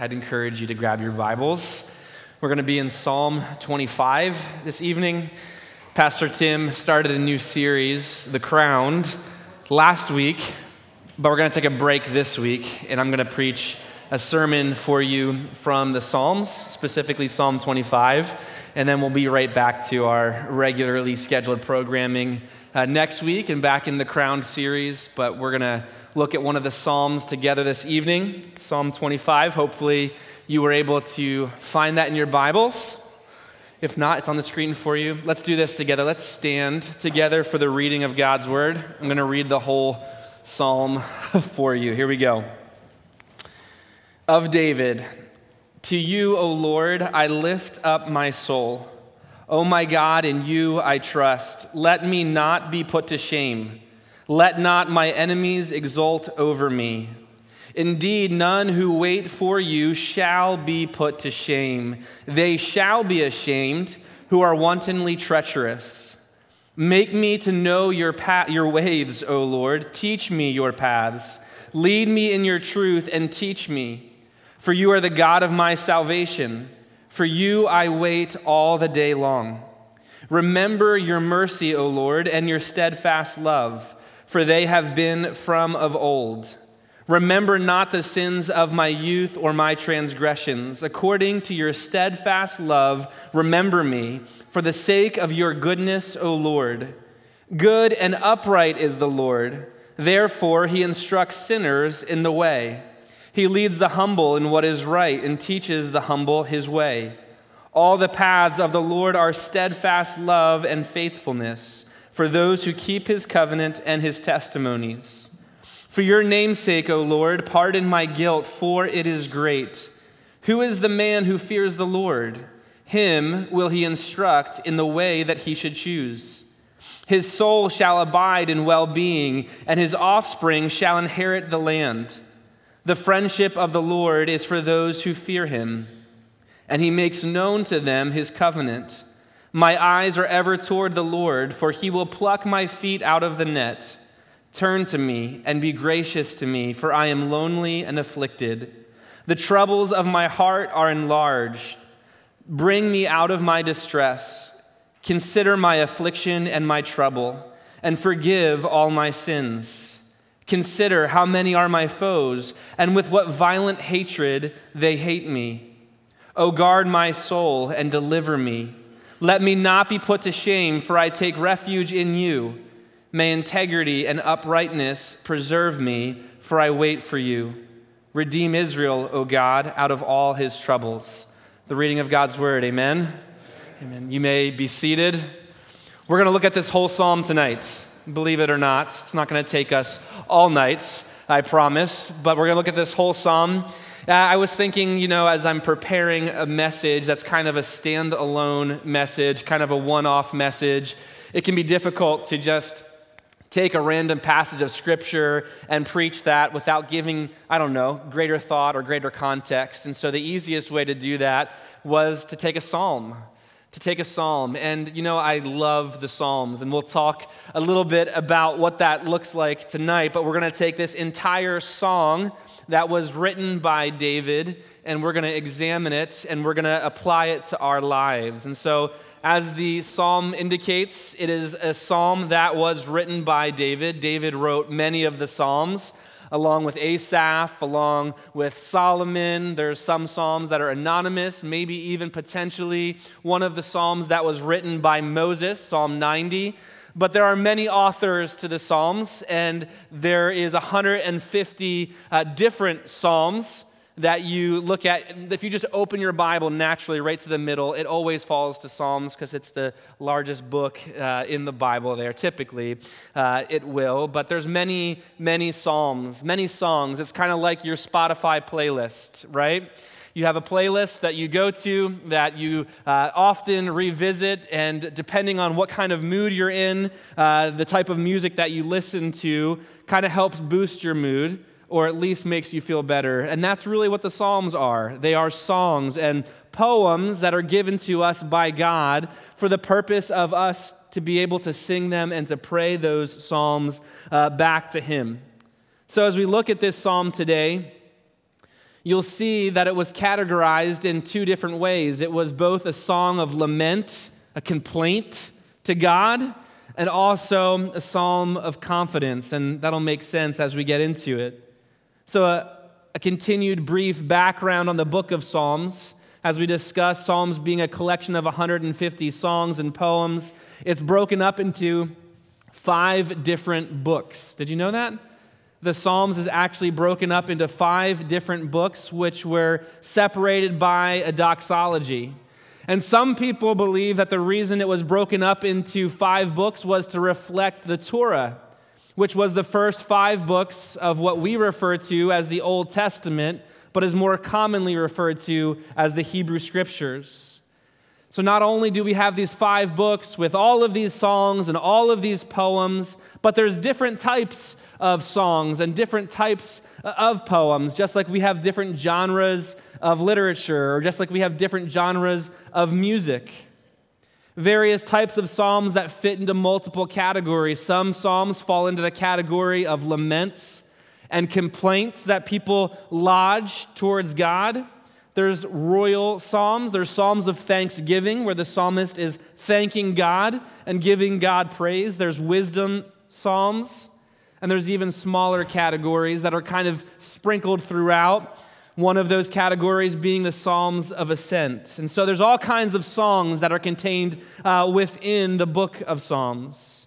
I'd encourage you to grab your Bibles. We're going to be in Psalm 25 this evening. Pastor Tim started a new series, The Crowned, last week, but we're going to take a break this week, and I'm going to preach a sermon for you from the Psalms, specifically Psalm 25, and then we'll be right back to our regularly scheduled programming uh, next week and back in the Crowned series. But we're going to look at one of the Psalms together this evening, Psalm 25. Hopefully, you were able to find that in your Bibles. If not, it's on the screen for you. Let's do this together. Let's stand together for the reading of God's word. I'm going to read the whole psalm for you. Here we go. Of David, to you, O Lord, I lift up my soul. O my God, in you I trust. Let me not be put to shame. Let not my enemies exult over me. Indeed, none who wait for you shall be put to shame. They shall be ashamed who are wantonly treacherous. Make me to know your, path, your ways, O Lord. Teach me your paths. Lead me in your truth and teach me. For you are the God of my salvation. For you I wait all the day long. Remember your mercy, O Lord, and your steadfast love, for they have been from of old. Remember not the sins of my youth or my transgressions. According to your steadfast love, remember me, for the sake of your goodness, O Lord. Good and upright is the Lord. Therefore, he instructs sinners in the way. He leads the humble in what is right and teaches the humble his way. All the paths of the Lord are steadfast love and faithfulness for those who keep his covenant and his testimonies. For your name's sake, O Lord, pardon my guilt, for it is great. Who is the man who fears the Lord? Him will he instruct in the way that he should choose. His soul shall abide in well being, and his offspring shall inherit the land. The friendship of the Lord is for those who fear him, and he makes known to them his covenant. My eyes are ever toward the Lord, for he will pluck my feet out of the net. Turn to me and be gracious to me, for I am lonely and afflicted. The troubles of my heart are enlarged. Bring me out of my distress. Consider my affliction and my trouble, and forgive all my sins. Consider how many are my foes, and with what violent hatred they hate me. O guard my soul and deliver me. Let me not be put to shame, for I take refuge in you. May integrity and uprightness preserve me, for I wait for you. Redeem Israel, O God, out of all his troubles. The reading of God's word, amen. Amen. You may be seated. We're going to look at this whole psalm tonight believe it or not. It's not going to take us all night, I promise, but we're going to look at this whole psalm. Uh, I was thinking, you know, as I'm preparing a message that's kind of a standalone message, kind of a one off message, it can be difficult to just take a random passage of scripture and preach that without giving, I don't know, greater thought or greater context. And so the easiest way to do that was to take a psalm to take a psalm. And you know, I love the Psalms, and we'll talk a little bit about what that looks like tonight. But we're going to take this entire song that was written by David, and we're going to examine it and we're going to apply it to our lives. And so, as the psalm indicates, it is a psalm that was written by David. David wrote many of the psalms along with Asaph, along with Solomon. There's some psalms that are anonymous, maybe even potentially one of the psalms that was written by Moses, Psalm 90. But there are many authors to the Psalms, and there is 150 uh, different Psalms that you look at, if you just open your Bible naturally right to the middle, it always falls to Psalms because it's the largest book uh, in the Bible there. Typically, uh, it will. But there's many, many Psalms, many songs. It's kind of like your Spotify playlist, right? You have a playlist that you go to that you uh, often revisit, and depending on what kind of mood you're in, uh, the type of music that you listen to kind of helps boost your mood or at least makes you feel better. And that's really what the Psalms are. They are songs and poems that are given to us by God for the purpose of us to be able to sing them and to pray those Psalms uh, back to Him. So as we look at this Psalm today, you'll see that it was categorized in two different ways. It was both a song of lament, a complaint to God, and also a psalm of confidence. And that'll make sense as we get into it. So, a, a continued brief background on the book of Psalms. As we discuss Psalms being a collection of 150 songs and poems, it's broken up into five different books. Did you know that? The Psalms is actually broken up into five different books, which were separated by a doxology. And some people believe that the reason it was broken up into five books was to reflect the Torah, which was the first five books of what we refer to as the Old Testament, but is more commonly referred to as the Hebrew Scriptures. So, not only do we have these five books with all of these songs and all of these poems, but there's different types of songs and different types of poems, just like we have different genres of literature, or just like we have different genres of music. Various types of psalms that fit into multiple categories. Some psalms fall into the category of laments and complaints that people lodge towards God. There's royal psalms, there's psalms of thanksgiving where the psalmist is thanking God and giving God praise. There's wisdom psalms, and there's even smaller categories that are kind of sprinkled throughout. One of those categories being the Psalms of Ascent. And so there's all kinds of songs that are contained uh, within the book of Psalms.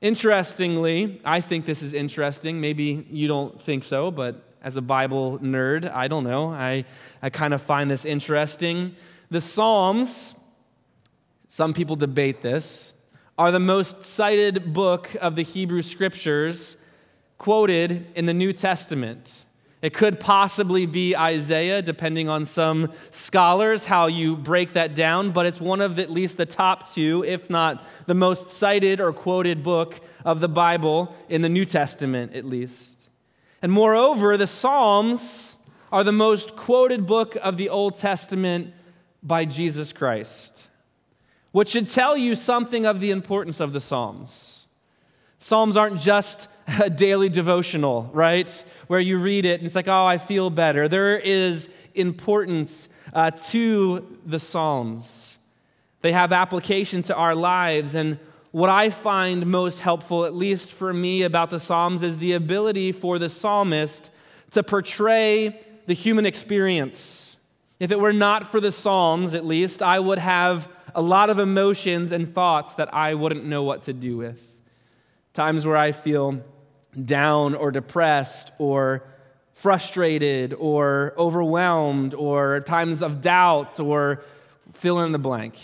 Interestingly, I think this is interesting. Maybe you don't think so, but as a Bible nerd. I don't know. I, I kind of find this interesting. The Psalms, some people debate this, are the most cited book of the Hebrew Scriptures quoted in the New Testament. It could possibly be Isaiah, depending on some scholars how you break that down, but it's one of the, at least the top two, if not the most cited or quoted book of the Bible in the New Testament, at least. And moreover, the Psalms are the most quoted book of the Old Testament by Jesus Christ, which should tell you something of the importance of the Psalms. Psalms aren't just a daily devotional, right? Where you read it and it's like, oh, I feel better. There is importance uh, to the Psalms. They have application to our lives, and what I find most helpful, at least for me, about the Psalms is the ability for the psalmist to portray the human experience. If it were not for the Psalms, at least, I would have a lot of emotions and thoughts that I wouldn't know what to do with. Times where I feel down or depressed or frustrated or overwhelmed or times of doubt or fill in the blank.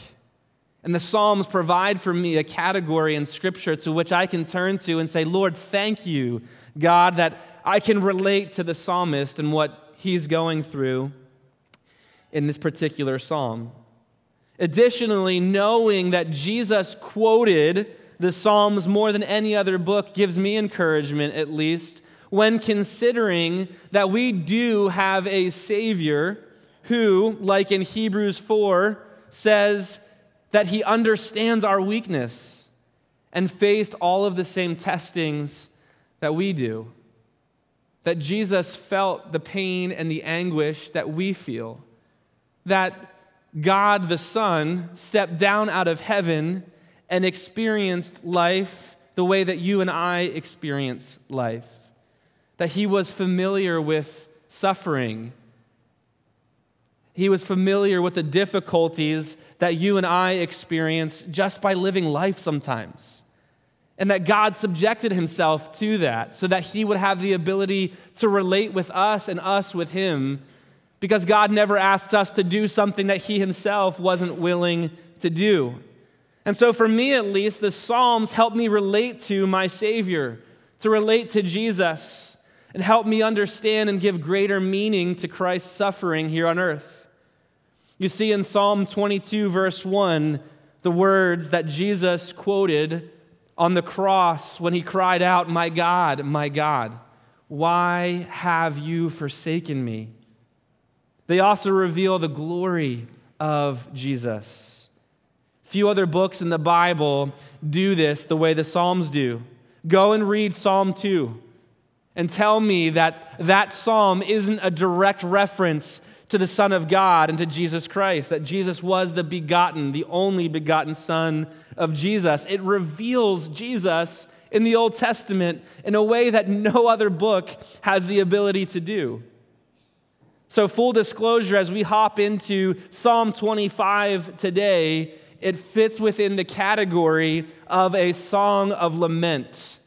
And the Psalms provide for me a category in Scripture to which I can turn to and say, Lord, thank you, God, that I can relate to the psalmist and what he's going through in this particular psalm. Additionally, knowing that Jesus quoted the Psalms more than any other book gives me encouragement, at least, when considering that we do have a Savior who, like in Hebrews 4, says, that he understands our weakness and faced all of the same testings that we do. That Jesus felt the pain and the anguish that we feel. That God the Son stepped down out of heaven and experienced life the way that you and I experience life. That he was familiar with suffering he was familiar with the difficulties that you and I experience just by living life sometimes. And that God subjected himself to that so that he would have the ability to relate with us and us with him because God never asked us to do something that he himself wasn't willing to do. And so, for me at least, the Psalms help me relate to my Savior, to relate to Jesus, and help me understand and give greater meaning to Christ's suffering here on earth. You see in Psalm 22, verse 1, the words that Jesus quoted on the cross when he cried out, My God, my God, why have you forsaken me? They also reveal the glory of Jesus. Few other books in the Bible do this the way the Psalms do. Go and read Psalm 2. and tell me that that psalm isn't a direct reference to the Son of God and to Jesus Christ, that Jesus was the begotten, the only begotten Son of Jesus. It reveals Jesus in the Old Testament in a way that no other book has the ability to do. So, full disclosure, as we hop into Psalm 25 today, it fits within the category of a song of lament.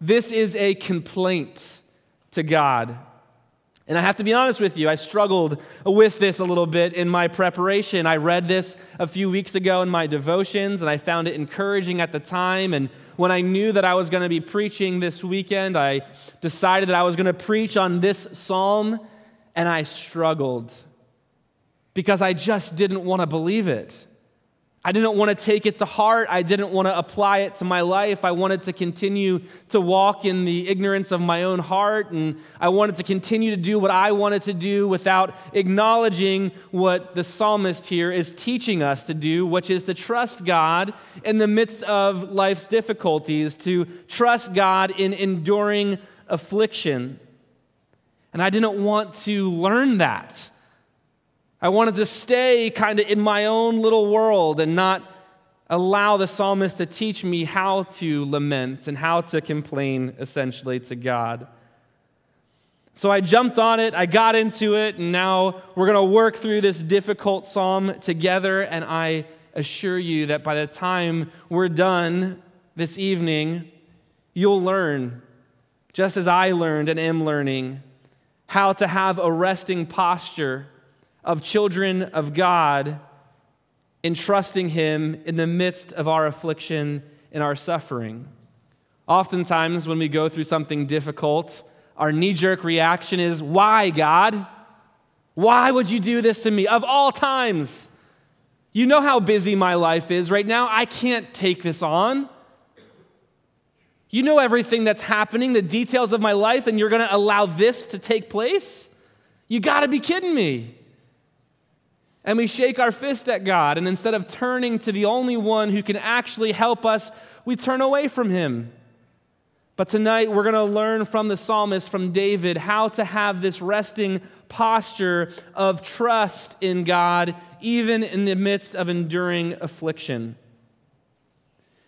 This is a complaint to God. And I have to be honest with you, I struggled with this a little bit in my preparation. I read this a few weeks ago in my devotions, and I found it encouraging at the time. And when I knew that I was going to be preaching this weekend, I decided that I was going to preach on this psalm, and I struggled because I just didn't want to believe it. I didn't want to take it to heart. I didn't want to apply it to my life. I wanted to continue to walk in the ignorance of my own heart, and I wanted to continue to do what I wanted to do without acknowledging what the psalmist here is teaching us to do, which is to trust God in the midst of life's difficulties, to trust God in enduring affliction. And I didn't want to learn that. I wanted to stay kind of in my own little world and not allow the psalmist to teach me how to lament and how to complain essentially to God. So I jumped on it, I got into it, and now we're going to work through this difficult psalm together. And I assure you that by the time we're done this evening, you'll learn, just as I learned and am learning, how to have a resting posture of children of God in trusting Him in the midst of our affliction and our suffering. Oftentimes, when we go through something difficult, our knee jerk reaction is, Why, God? Why would you do this to me? Of all times, you know how busy my life is right now. I can't take this on. You know everything that's happening, the details of my life, and you're going to allow this to take place? You got to be kidding me and we shake our fist at God. And instead of turning to the only one who can actually help us, we turn away from him. But tonight we're going to learn from the psalmist, from David, how to have this resting posture of trust in God, even in the midst of enduring affliction.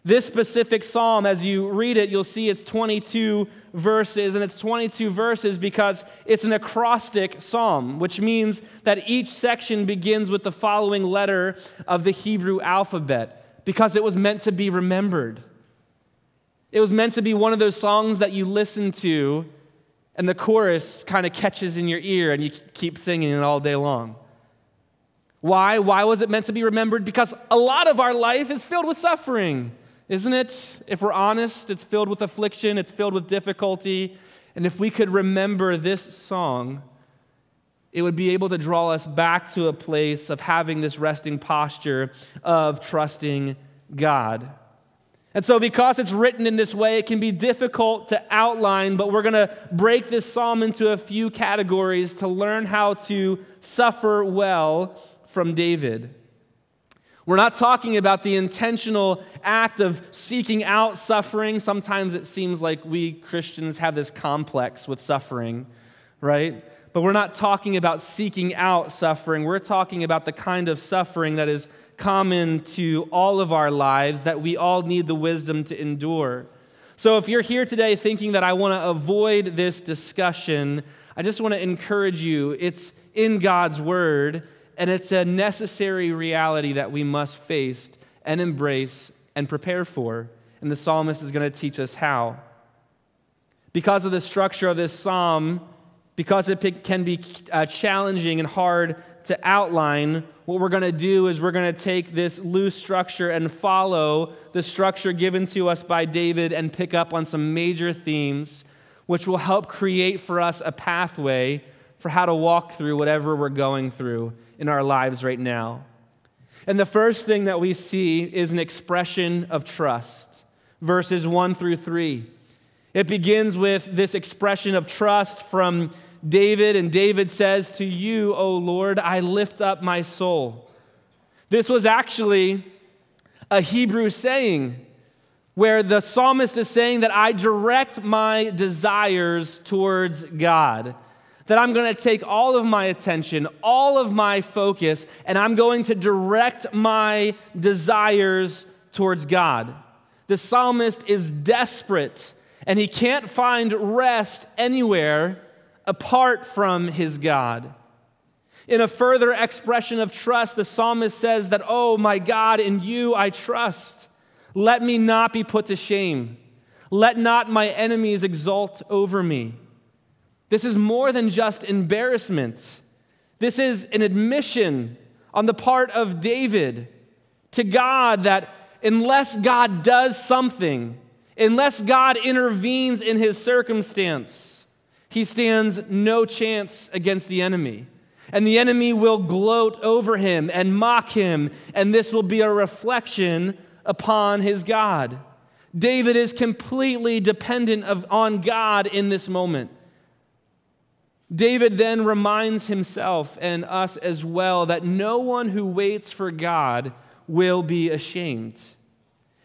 This specific psalm, as you read it, you'll see it's 22 verses, and it's 22 verses because it's an acrostic psalm, which means that each section begins with the following letter of the Hebrew alphabet because it was meant to be remembered. It was meant to be one of those songs that you listen to, and the chorus kind of catches in your ear, and you keep singing it all day long. Why? Why was it meant to be remembered? Because a lot of our life is filled with suffering. Isn't it? If we're honest, it's filled with affliction, it's filled with difficulty. And if we could remember this song, it would be able to draw us back to a place of having this resting posture of trusting God. And so, because it's written in this way, it can be difficult to outline, but we're going to break this psalm into a few categories to learn how to suffer well from David. We're not talking about the intentional act of seeking out suffering. Sometimes it seems like we Christians have this complex with suffering, right? But we're not talking about seeking out suffering. We're talking about the kind of suffering that is common to all of our lives that we all need the wisdom to endure. So if you're here today thinking that I want to avoid this discussion, I just want to encourage you. It's in God's word and it's a necessary reality that we must face and embrace and prepare for. And the psalmist is going to teach us how. Because of the structure of this psalm, because it can be uh, challenging and hard to outline, what we're going to do is we're going to take this loose structure and follow the structure given to us by David and pick up on some major themes, which will help create for us a pathway for how to walk through whatever we're going through in our lives right now. And the first thing that we see is an expression of trust, verses 1 through 3. It begins with this expression of trust from David, and David says, To you, O Lord, I lift up my soul. This was actually a Hebrew saying where the psalmist is saying that I direct my desires towards God. That I'm going to take all of my attention, all of my focus, and I'm going to direct my desires towards God. The psalmist is desperate and he can't find rest anywhere apart from his God. In a further expression of trust, the psalmist says that, Oh, my God, in you I trust. Let me not be put to shame. Let not my enemies exult over me. This is more than just embarrassment. This is an admission on the part of David to God that unless God does something, unless God intervenes in his circumstance, he stands no chance against the enemy and the enemy will gloat over him and mock him, and this will be a reflection upon his God. David is completely dependent of, on God in this moment. David then reminds himself and us as well that no one who waits for God will be ashamed.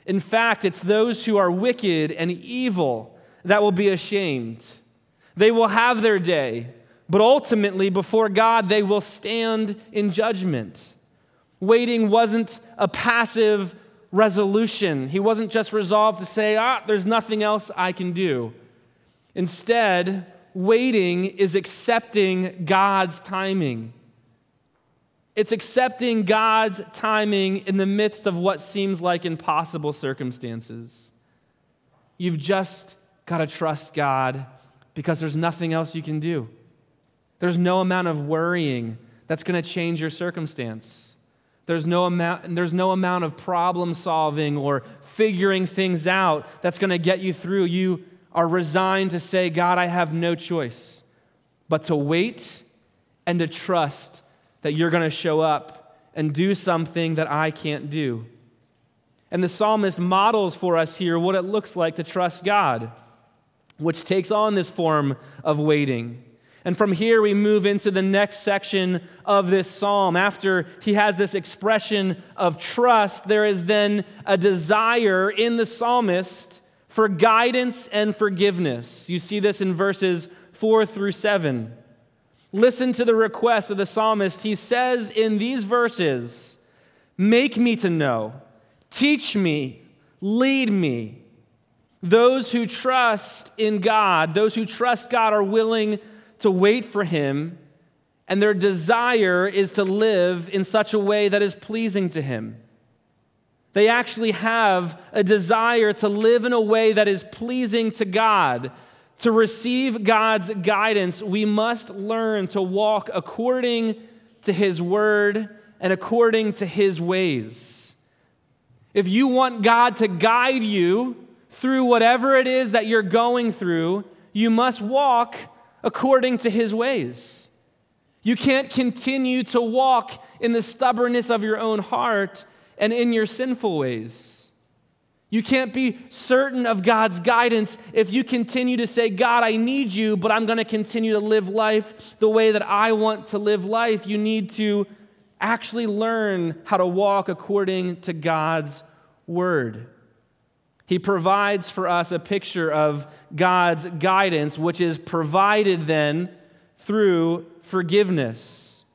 In fact, it's those who are wicked and evil that will be ashamed. They will have their day. But ultimately, before God, they will stand in judgment. Waiting wasn't a passive resolution. He wasn't just resolved to say, ah, there's nothing else I can do. Instead, waiting is accepting God's timing. It's accepting God's timing in the midst of what seems like impossible circumstances. You've just got to trust God because there's nothing else you can do. There's no amount of worrying that's going to change your circumstance. There's no, amount, there's no amount of problem solving or figuring things out that's going to get you through. You are resigned to say, God, I have no choice but to wait and to trust that you're going to show up and do something that I can't do. And the psalmist models for us here what it looks like to trust God, which takes on this form of waiting. And from here, we move into the next section of this psalm. After he has this expression of trust, there is then a desire in the psalmist for guidance and forgiveness. You see this in verses 4 through 7. Listen to the request of the psalmist. He says in these verses, Make me to know, teach me, lead me. Those who trust in God, those who trust God, are willing to wait for Him, and their desire is to live in such a way that is pleasing to Him. They actually have a desire to live in a way that is pleasing to God. To receive God's guidance, we must learn to walk according to His word and according to His ways. If you want God to guide you through whatever it is that you're going through, you must walk according to his ways. You can't continue to walk in the stubbornness of your own heart and in your sinful ways. You can't be certain of God's guidance if you continue to say, God, I need you, but I'm going to continue to live life the way that I want to live life. You need to actually learn how to walk according to God's word. He provides for us a picture of God's guidance, which is provided then through forgiveness.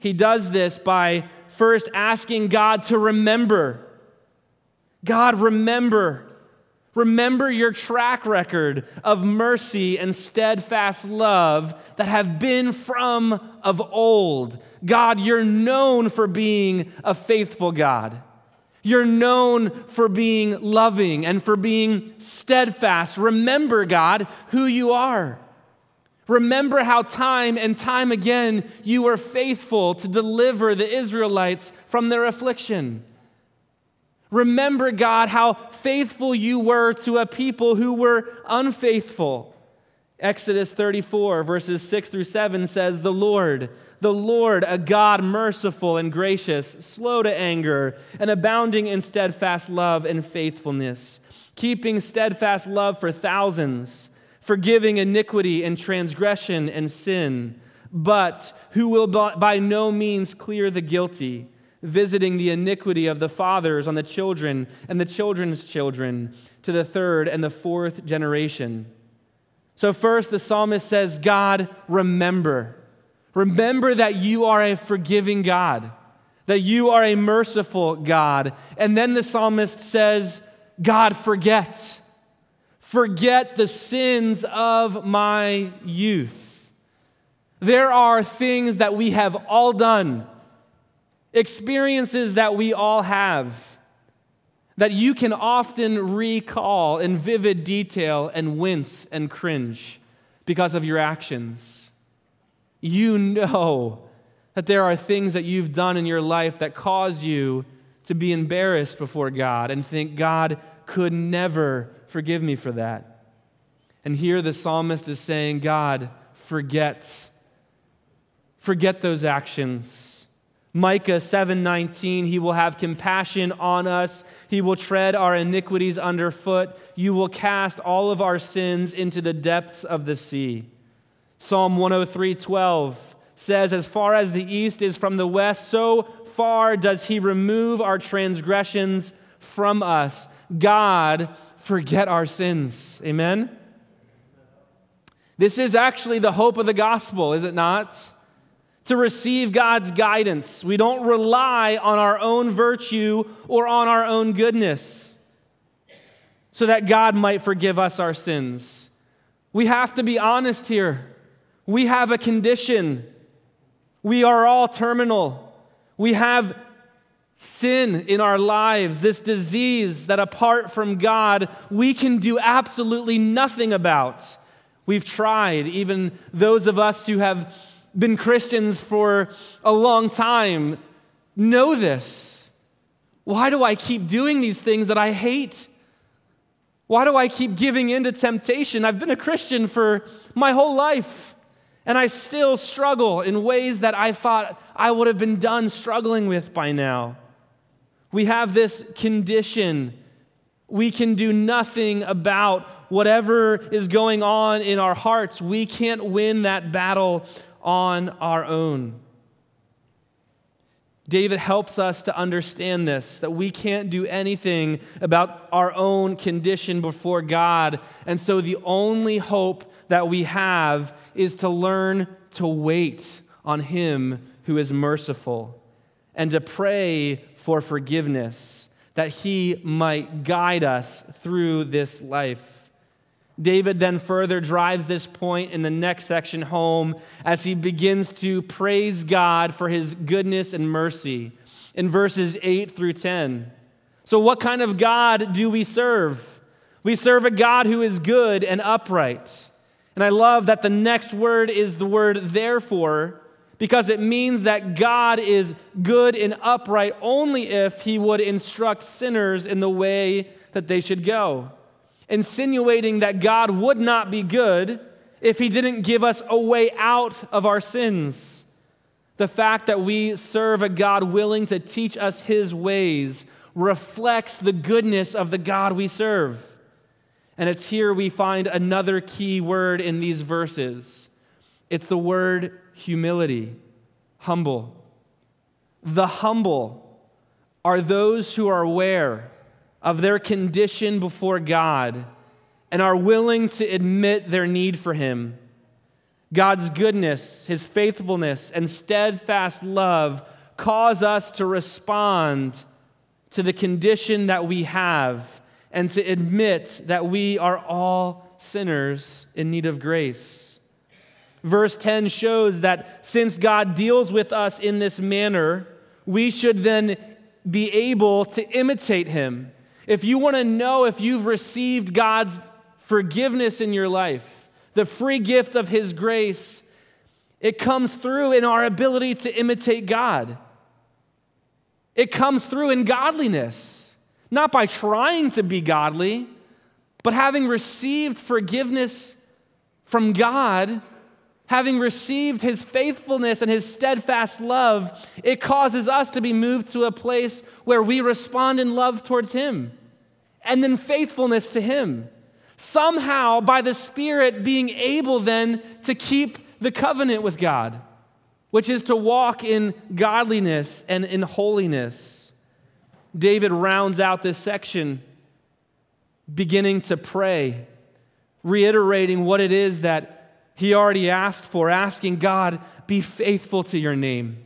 He does this by first asking God to remember. God, remember. Remember your track record of mercy and steadfast love that have been from of old. God, you're known for being a faithful God. You're known for being loving and for being steadfast. Remember, God, who you are. Remember how time and time again you were faithful to deliver the Israelites from their affliction. Remember, God, how faithful you were to a people who were unfaithful. Exodus 34, verses 6 through 7 says, The Lord, the Lord, a God merciful and gracious, slow to anger, and abounding in steadfast love and faithfulness, keeping steadfast love for thousands, forgiving iniquity and transgression and sin, but who will by no means clear the guilty, visiting the iniquity of the fathers on the children and the children's children to the third and the fourth generation. So, first, the psalmist says, God, remember. Remember that you are a forgiving God, that you are a merciful God. And then the psalmist says, God, forget. Forget the sins of my youth. There are things that we have all done, experiences that we all have, that you can often recall in vivid detail and wince and cringe because of your actions. You know that there are things that you've done in your life that cause you to be embarrassed before God and think, God could never forgive me for that. And here the psalmist is saying, God, forget. Forget those actions. Micah 7:19 He will have compassion on us. He will tread our iniquities underfoot. You will cast all of our sins into the depths of the sea. Psalm 103:12 says as far as the east is from the west so far does he remove our transgressions from us. God forget our sins. Amen? This is actually the hope of the gospel, is it not? To receive God's guidance. We don't rely on our own virtue or on our own goodness so that God might forgive us our sins. We have to be honest here. We have a condition. We are all terminal. We have sin in our lives, this disease that apart from God, we can do absolutely nothing about. We've tried, even those of us who have been Christians for a long time know this. Why do I keep doing these things that I hate? Why do I keep giving in to temptation? I've been a Christian for my whole life, and I still struggle in ways that I thought I would have been done struggling with by now. We have this condition. We can do nothing about whatever is going on in our hearts. We can't win that battle on our own. David helps us to understand this that we can't do anything about our own condition before God. And so the only hope that we have is to learn to wait on Him who is merciful and to pray for forgiveness, that he might guide us through this life. David then further drives this point in the next section home as he begins to praise God for his goodness and mercy in verses 8 through 10. So, what kind of God do we serve? We serve a God who is good and upright. And I love that the next word is the word therefore, because it means that God is good and upright only if he would instruct sinners in the way that they should go, insinuating that God would not be good if he didn't give us a way out of our sins. The fact that we serve a God willing to teach us his ways reflects the goodness of the God we serve. And it's here we find another key word in these verses. It's the word humility, humble. The humble are those who are aware of their condition before God and are willing to admit their need for Him. God's goodness, His faithfulness, and steadfast love cause us to respond to the condition that we have and to admit that we are all sinners in need of grace. Verse 10 shows that since God deals with us in this manner, we should then be able to imitate him. If you want to know if you've received God's forgiveness in your life, the free gift of his grace, it comes through in our ability to imitate God. It comes through in godliness, not by trying to be godly, but having received forgiveness from God having received his faithfulness and his steadfast love, it causes us to be moved to a place where we respond in love towards him and then faithfulness to him. Somehow, by the Spirit being able then to keep the covenant with God. which is to walk in godliness and in holiness. David rounds out this section beginning to pray, reiterating what it is that he already asked for, asking God, be faithful to your name.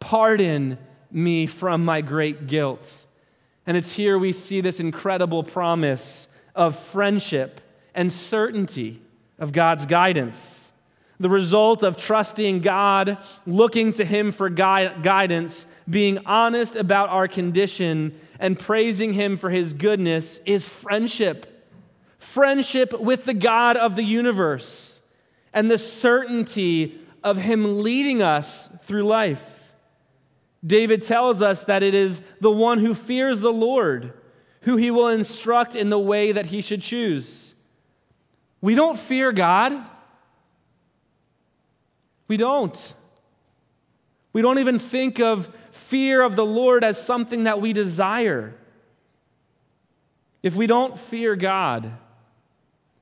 Pardon me from my great guilt. And it's here we see this incredible promise of friendship and certainty of God's guidance. The result of trusting God, looking to Him for gui- guidance, being honest about our condition, and praising Him for His goodness is friendship. Friendship with the God of the universe and the certainty of Him leading us through life. David tells us that it is the one who fears the Lord who He will instruct in the way that He should choose. We don't fear God. We don't. We don't even think of fear of the Lord as something that we desire. If we don't fear God,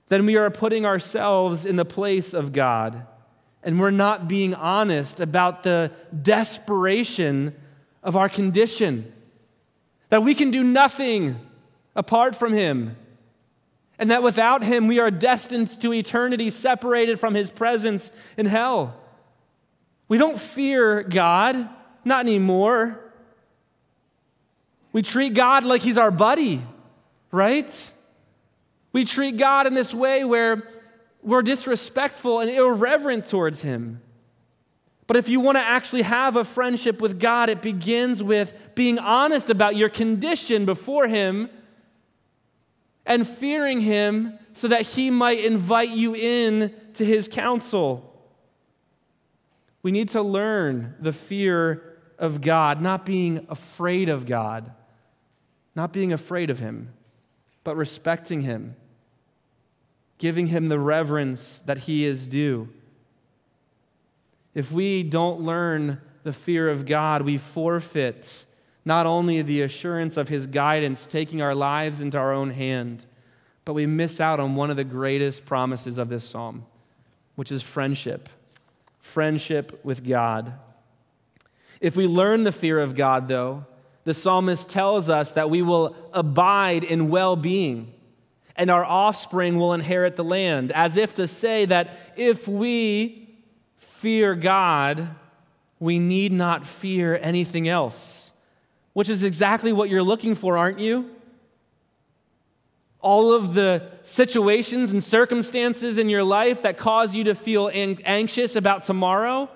then we are putting ourselves in the place of God, and we're not being honest about the desperation of our condition. That we can do nothing apart from Him, and that without Him we are destined to eternity separated from His presence in hell. We don't fear God, not anymore. We treat God like He's our buddy, right? We treat God in this way where we're disrespectful and irreverent towards Him. But if you want to actually have a friendship with God, it begins with being honest about your condition before Him and fearing Him so that He might invite you in to His counsel. We need to learn the fear of God, not being afraid of God, not being afraid of Him, but respecting Him, giving Him the reverence that He is due. If we don't learn the fear of God, we forfeit not only the assurance of His guidance, taking our lives into our own hand, but we miss out on one of the greatest promises of this psalm, which is friendship friendship with God. If we learn the fear of God, though, the psalmist tells us that we will abide in well being and our offspring will inherit the land, as if to say that if we fear God, we need not fear anything else, which is exactly what you're looking for, aren't you? all of the situations and circumstances in your life that cause you to feel anxious about tomorrow.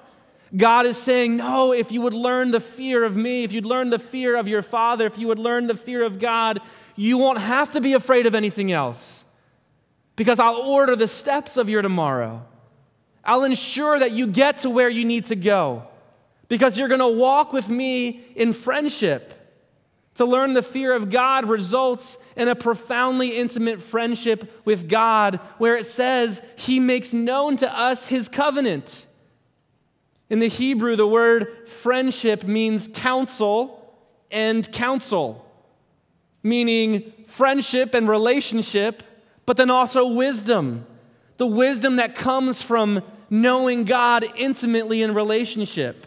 God is saying, No, if you would learn the fear of me, if you'd learn the fear of your Father, if you would learn the fear of God, you won't have to be afraid of anything else because I'll order the steps of your tomorrow. I'll ensure that you get to where you need to go because you're going to walk with me in friendship. To learn the fear of God results in a profoundly intimate friendship with God, where it says He makes known to us His covenant. In the Hebrew, the word friendship means counsel and counsel, meaning friendship and relationship, but then also wisdom. The wisdom that comes from knowing God intimately in relationship.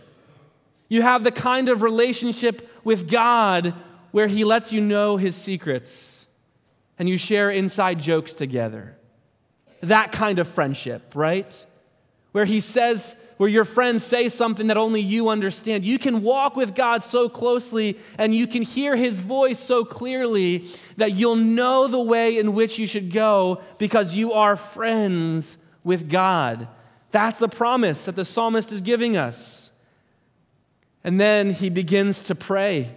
You have the kind of relationship with God where he lets you know his secrets and you share inside jokes together. That kind of friendship, right? Where he says, where your friends say something that only you understand. You can walk with God so closely and you can hear his voice so clearly that you'll know the way in which you should go because you are friends with God. That's the promise that the psalmist is giving us. And then he begins to pray.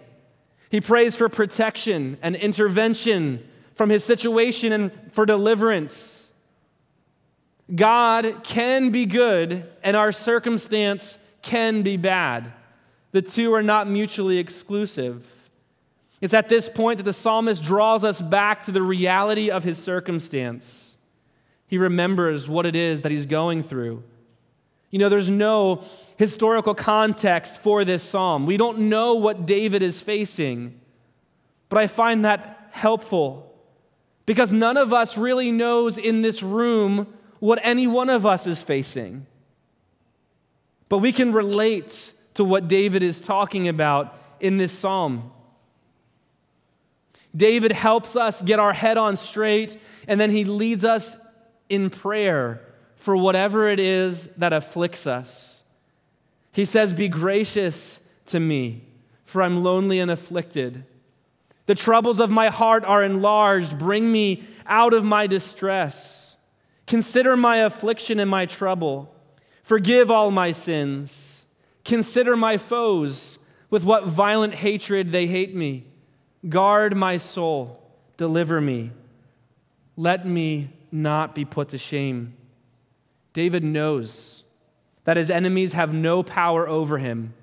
He prays for protection and intervention from his situation and for deliverance. God can be good, and our circumstance can be bad. The two are not mutually exclusive. It's at this point that the psalmist draws us back to the reality of his circumstance. He remembers what it is that he's going through. You know, there's no historical context for this psalm. We don't know what David is facing, but I find that helpful because none of us really knows in this room what any one of us is facing. But we can relate to what David is talking about in this psalm. David helps us get our head on straight, and then he leads us in prayer for whatever it is that afflicts us. He says, Be gracious to me, for I'm lonely and afflicted. The troubles of my heart are enlarged. Bring me out of my distress. Consider my affliction and my trouble. Forgive all my sins. Consider my foes, with what violent hatred they hate me. Guard my soul, deliver me. Let me not be put to shame. David knows that his enemies have no power over him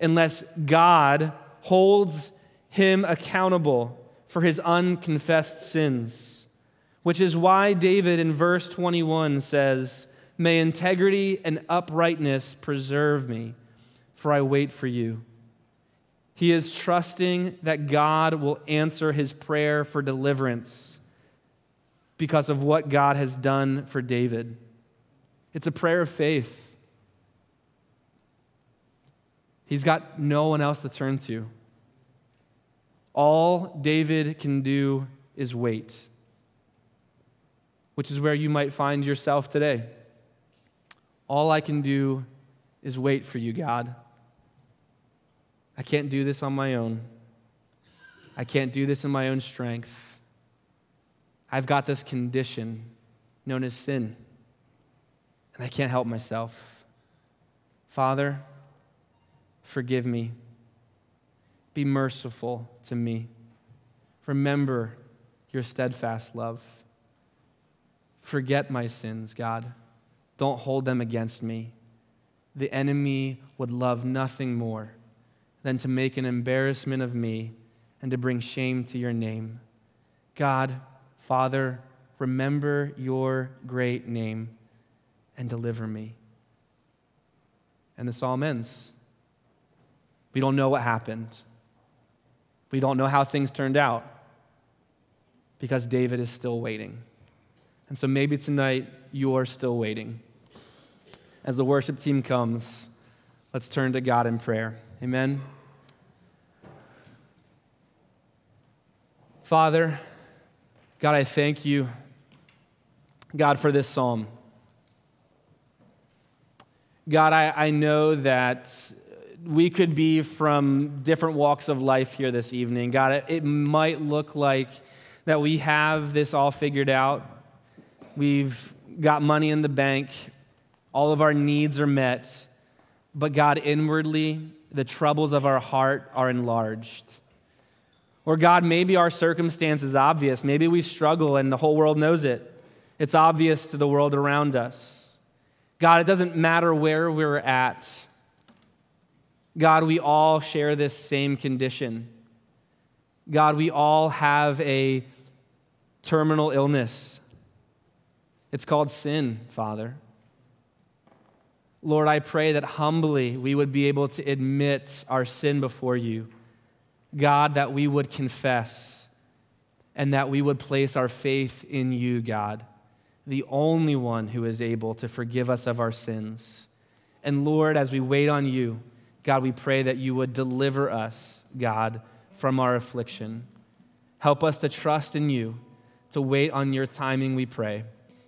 unless God holds him accountable for his unconfessed sins, which is why David in verse 21 says, May integrity and uprightness preserve me, for I wait for you. He is trusting that God will answer his prayer for deliverance because of what God has done for David. It's a prayer of faith. He's got no one else to turn to. All David can do is wait, which is where you might find yourself today. All I can do is wait for you, God. I can't do this on my own. I can't do this in my own strength. I've got this condition known as sin, and I can't help myself. Father, forgive me. Be merciful to me. Remember your steadfast love. Forget my sins, God. Don't hold them against me. The enemy would love nothing more than to make an embarrassment of me and to bring shame to your name. God, Father, remember your great name and deliver me. And the psalm ends. We don't know what happened. We don't know how things turned out because David is still waiting. And so maybe tonight you're still waiting. As the worship team comes, let's turn to God in prayer. Amen. Father, God, I thank you, God, for this psalm. God, I, I know that we could be from different walks of life here this evening. God, it, it might look like that we have this all figured out. We've got money in the bank, all of our needs are met. But God, inwardly, the troubles of our heart are enlarged. Or, God, maybe our circumstance is obvious. Maybe we struggle and the whole world knows it. It's obvious to the world around us. God, it doesn't matter where we're at. God, we all share this same condition. God, we all have a terminal illness. It's called sin, Father. Lord, I pray that humbly we would be able to admit our sin before you. God, that we would confess and that we would place our faith in you, God, the only one who is able to forgive us of our sins. And Lord, as we wait on you, God, we pray that you would deliver us, God, from our affliction. Help us to trust in you, to wait on your timing, we pray.